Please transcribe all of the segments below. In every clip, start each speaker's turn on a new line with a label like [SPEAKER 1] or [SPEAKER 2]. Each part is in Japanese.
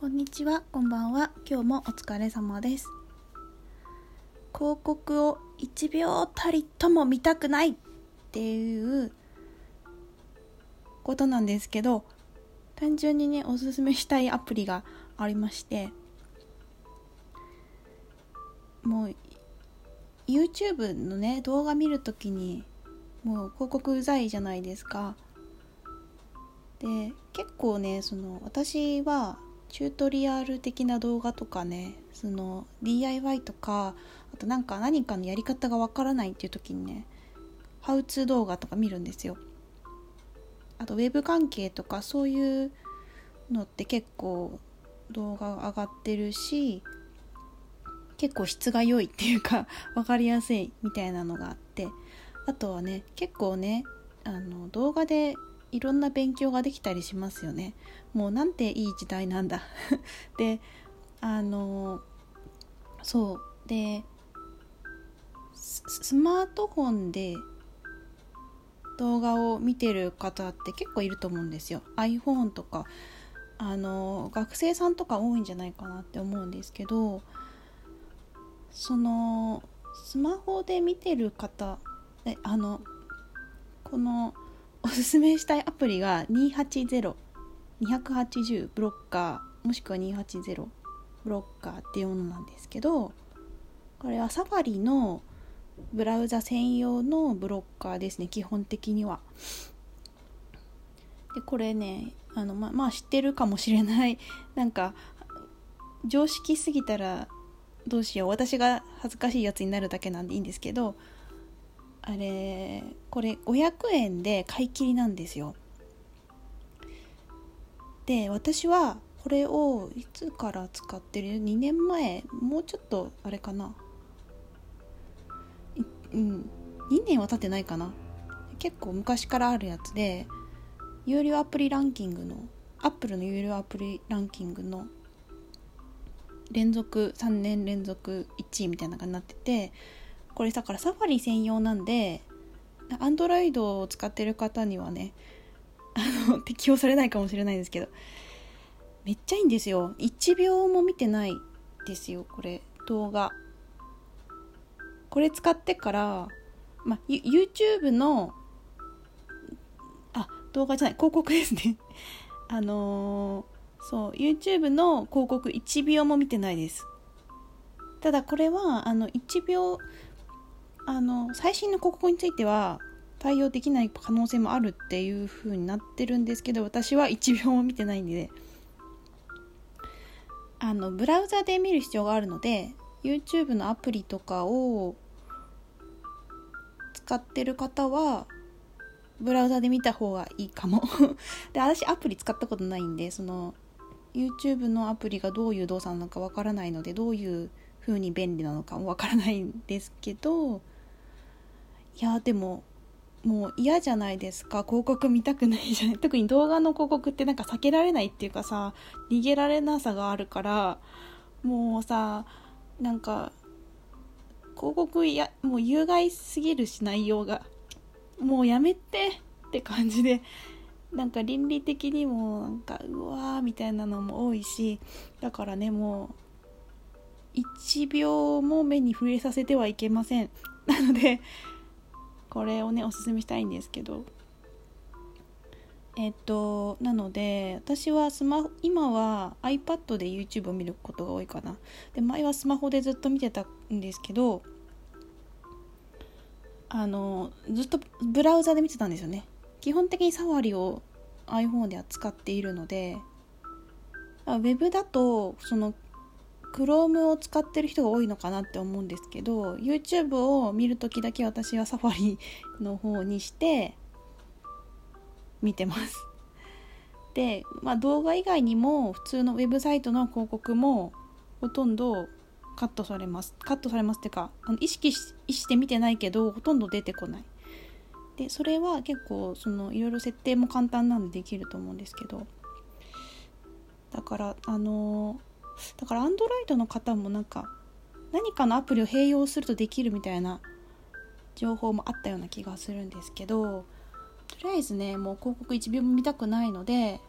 [SPEAKER 1] こんにちは、こんばんは。今日もお疲れ様です。広告を1秒たりとも見たくないっていうことなんですけど、単純にね、おすすめしたいアプリがありまして、もう YouTube のね、動画見るときにもう広告うざいじゃないですか。で結構ねその私はチュートリアル的な動画とかねその DIY とかあとなんか何かのやり方がわからないっていう時にねハウツー動画とか見るんですよ。あとウェブ関係とかそういうのって結構動画上がってるし結構質が良いっていうか 分かりやすいみたいなのがあって。あとはね結構ねあの動画でいろんな勉強ができたりしますよね。もうなんていい時代なんだ。であのそう。でスマートフォンで動画を見てる方って結構いると思うんですよ。iPhone とかあの学生さんとか多いんじゃないかなって思うんですけどそのスマホで見てる方えあのこのおすすめしたいアプリが280280ブロッカーもしくは280ブロッカーっていうものなんですけどこれはサファリのブラウザ専用のブロッカーですね基本的には。でこれねあのままあ知ってるかもしれない なんか常識すぎたらどうしよう私が恥ずかしいやつになるだけなんでいいんですけどあれこれ500円で買い切りなんですよ。で私はこれをいつから使ってる？2年前もうちょっとあれかな。うん。2年は経ってないかな。結構昔からあるやつで有料アプリランキングのアップルの有料アプリランキングの連続3年連続1位みたいな感じになっててこれだからサファリ専用なんでアンドロイドを使ってる方にはねあの 適用されないかもしれないですけどめっちゃいいんですよ。1秒も見てないですよこれ動画。これ使ってからまあ YouTube のあ動画じゃない広告ですね。あのー、そう YouTube の広告1秒も見てないです。ただこれはあの1秒あの最新の広告については対応できない可能性もあるっていう風になってるんですけど私は1秒も見てないんで。あのブラウザで見る必要があるので YouTube のアプリとかを使ってる方はブラウザで見た方がいいかも。で私アプリ使ったことないんでその YouTube のアプリがどういう動作なのかわからないのでどういう風に便利なのかもわからないんですけどいやでももう嫌じゃないですか。広告見たくないじゃない。特に動画の広告ってなんか避けられないっていうかさ逃げられなさがあるからもうさなんか広告やもう有害すぎるし内容が。もうやめてって感じでなんか倫理的にもなんかうわーみたいなのも多いしだからねもう1秒も目に触れさせてはいけません。なのでこれをねおすすめしたいんですけど。えっとなので私はスマホ今は iPad で YouTube を見ることが多いかな。で前はスマホでずっと見てたんですけどあのずっとブラウザで見てたんですよね。基本的にサファリを iPhone では使っているのでウェブだとその Chrome を使ってる人が多いのかなって思うんですけど YouTube を見るときだけ私はサファリの方にして見てます。で、まあ、動画以外にも普通のウェブサイトの広告もほとんどカットされます。カットされますっていうかあの意識して見てないけどほとんど出てこない。でそれは結構そのいろいろ設定も簡単なんでできると思うんですけど。だからあのーだから Android の方もなんか何かのアプリを併用するとできるみたいな情報もあったような気がするんですけどとりあえずねもう広告1秒も見たくないので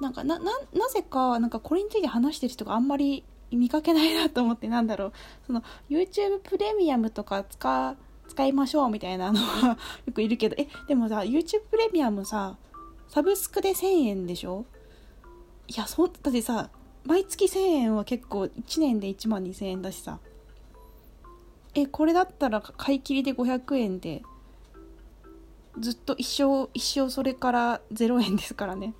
[SPEAKER 1] なんかななぜかなんかこれについて話してる人があんまり見かけないなと思ってなんだろう。その YouTube プレミアムとか使使いましょうみたいなのは よくいるけどえでもさ YouTube プレミアムさサブスクで1000円でしょ？いやそだってさ毎月1000円は結構1年で1万2000円だしさ。えこれだったら買い切りで500円でずっと一生一生それから0円ですからね。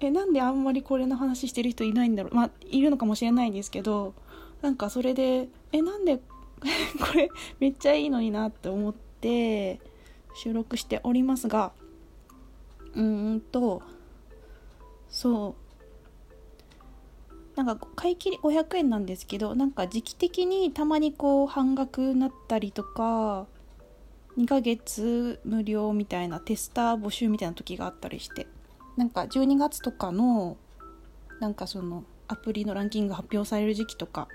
[SPEAKER 1] えなんであんまりこれの話してる人いないんだろう。まあいるのかもしれないんですけどなんかそれでえなんで これめっちゃいいのになって思って収録しておりますがうーんとそう。なんか買い切り500円なんですけどなんか時期的にたまにこう半額になったりとか2ヶ月無料みたいなテスター募集みたいな時があったりしてなんか12月とかのなんかそのアプリのランキング発表される時期とか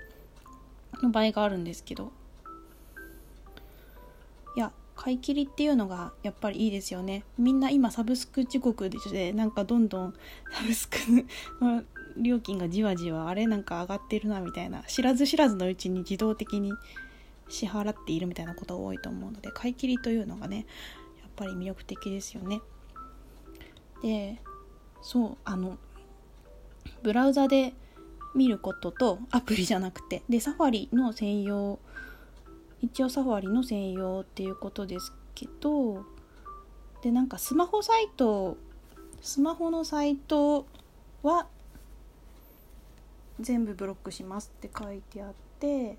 [SPEAKER 1] の場合があるんですけどいや買い切りっていうのがやっぱりいいですよね。みんな今サブスク時刻でなんかどんどんサブスク料金がじわじわあれなんか上がってるなみたいな知らず知らずのうちに自動的に支払っているみたいなことが多いと思うので買い切りというのがねやっぱり魅力的ですよね。でそうあのブラウザで見ることとアプリじゃなくてでサファリの専用一応サファリの専用っていうことですけどでなんかスマホサイトスマホのサイトは全部ブロックしますって書いてあって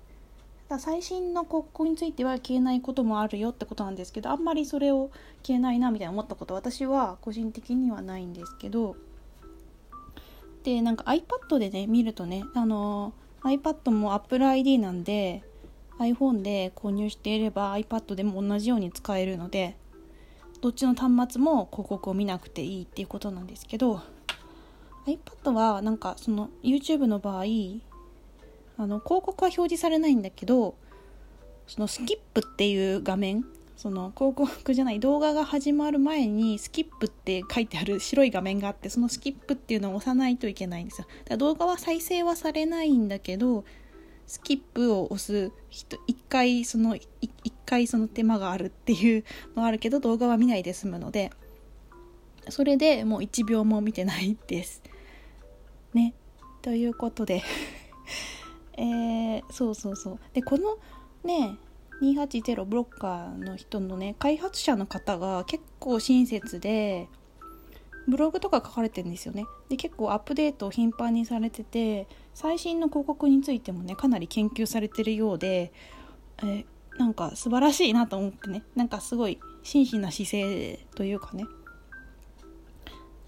[SPEAKER 1] だ最新の国交については消えないこともあるよってことなんですけどあんまりそれを消えないなみたいな思ったこと私は個人的にはないんですけどでなんか iPad でね見るとねあの iPad も AppleID なんで iPhone で購入していれば iPad でも同じように使えるのでどっちの端末も広告を見なくていいっていうことなんですけど iPad はなんかその YouTube の場合あの広告は表示されないんだけどそのスキップっていう画面その広告じゃない動画が始まる前にスキップって書いてある白い画面があってそのスキップっていうのを押さないといけないんですよ。だから動画は再生はされないんだけどスキップを押す人1回その1回その手間があるっていうのはあるけど動画は見ないで済むのでそれでもう1秒も見てないです。ね。ということで。えー、そうそうそう。でこのね280ブロッカーの人のね開発者の方が結構親切でブログとか書かれてるんですよね。で結構アップデートを頻繁にされてて最新の広告についてもねかなり研究されてるようでえなんか素晴らしいなと思ってね。なんかすごい真摯な姿勢というかね。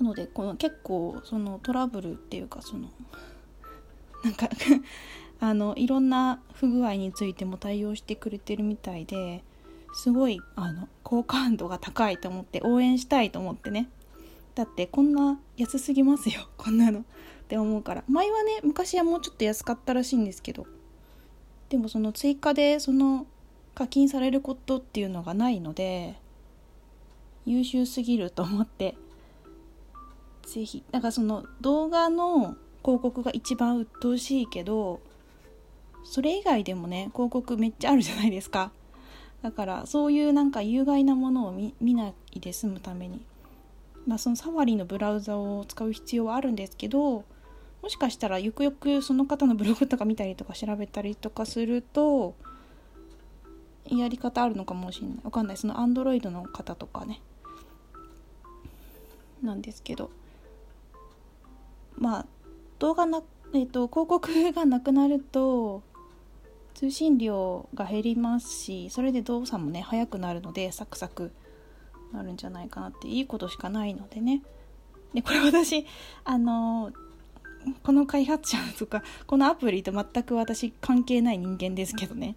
[SPEAKER 1] なのでこの結構そのトラブルっていうかその なんか あのいろんな不具合についても対応してくれてるみたいですごいあの好感度が高いと思って応援したいと思ってね。だってこんな安すぎますよ こんなの。って思うから。前はね昔はもうちょっと安かったらしいんですけど。でもその追加でその課金されることっていうのがないので優秀すぎると思って是非だかその動画の広告が一番鬱陶しいけどそれ以外でもね広告めっちゃあるじゃないですか。だからそういうなんか有害なものを見ないで済むために。まあそのサファリのブラウザを使う必要はあるんですけどもしかしたらよくよくその方のブログとか見たりとか調べたりとかするとやり方あるのかもしれない。わかんない。そのアンドロイドの方とかね。なんですけど。まあ動画なえっ、と広告がなくなると通信量が減りますしそれで動作もね速くなるのでサクサクなるんじゃないかなっていいことしかないのでね。でこれ私あのこの開発者とかこのアプリと全く私関係ない人間ですけどね。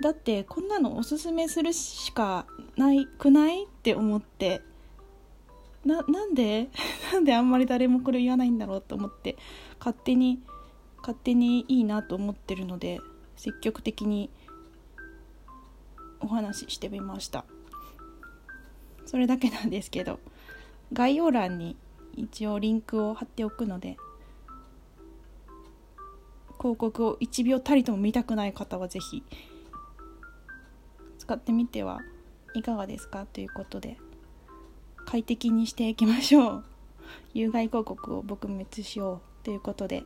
[SPEAKER 1] だってこんなのおすすめするしかないくないって思ってななんで？なんであんまり誰もこれ言わないんだろうと思って勝手に勝手にいいなと思ってるので積極的にお話ししてみました。それだけなんですけど概要欄に一応リンクを貼っておくので広告を1秒たりとも見たくない方は是非使ってみてはいかがですかということで快適にしていきましょう。有害広告を撲滅しようということで。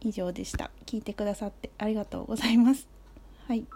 [SPEAKER 1] 以上でした。聞いてくださってありがとうございます。はい。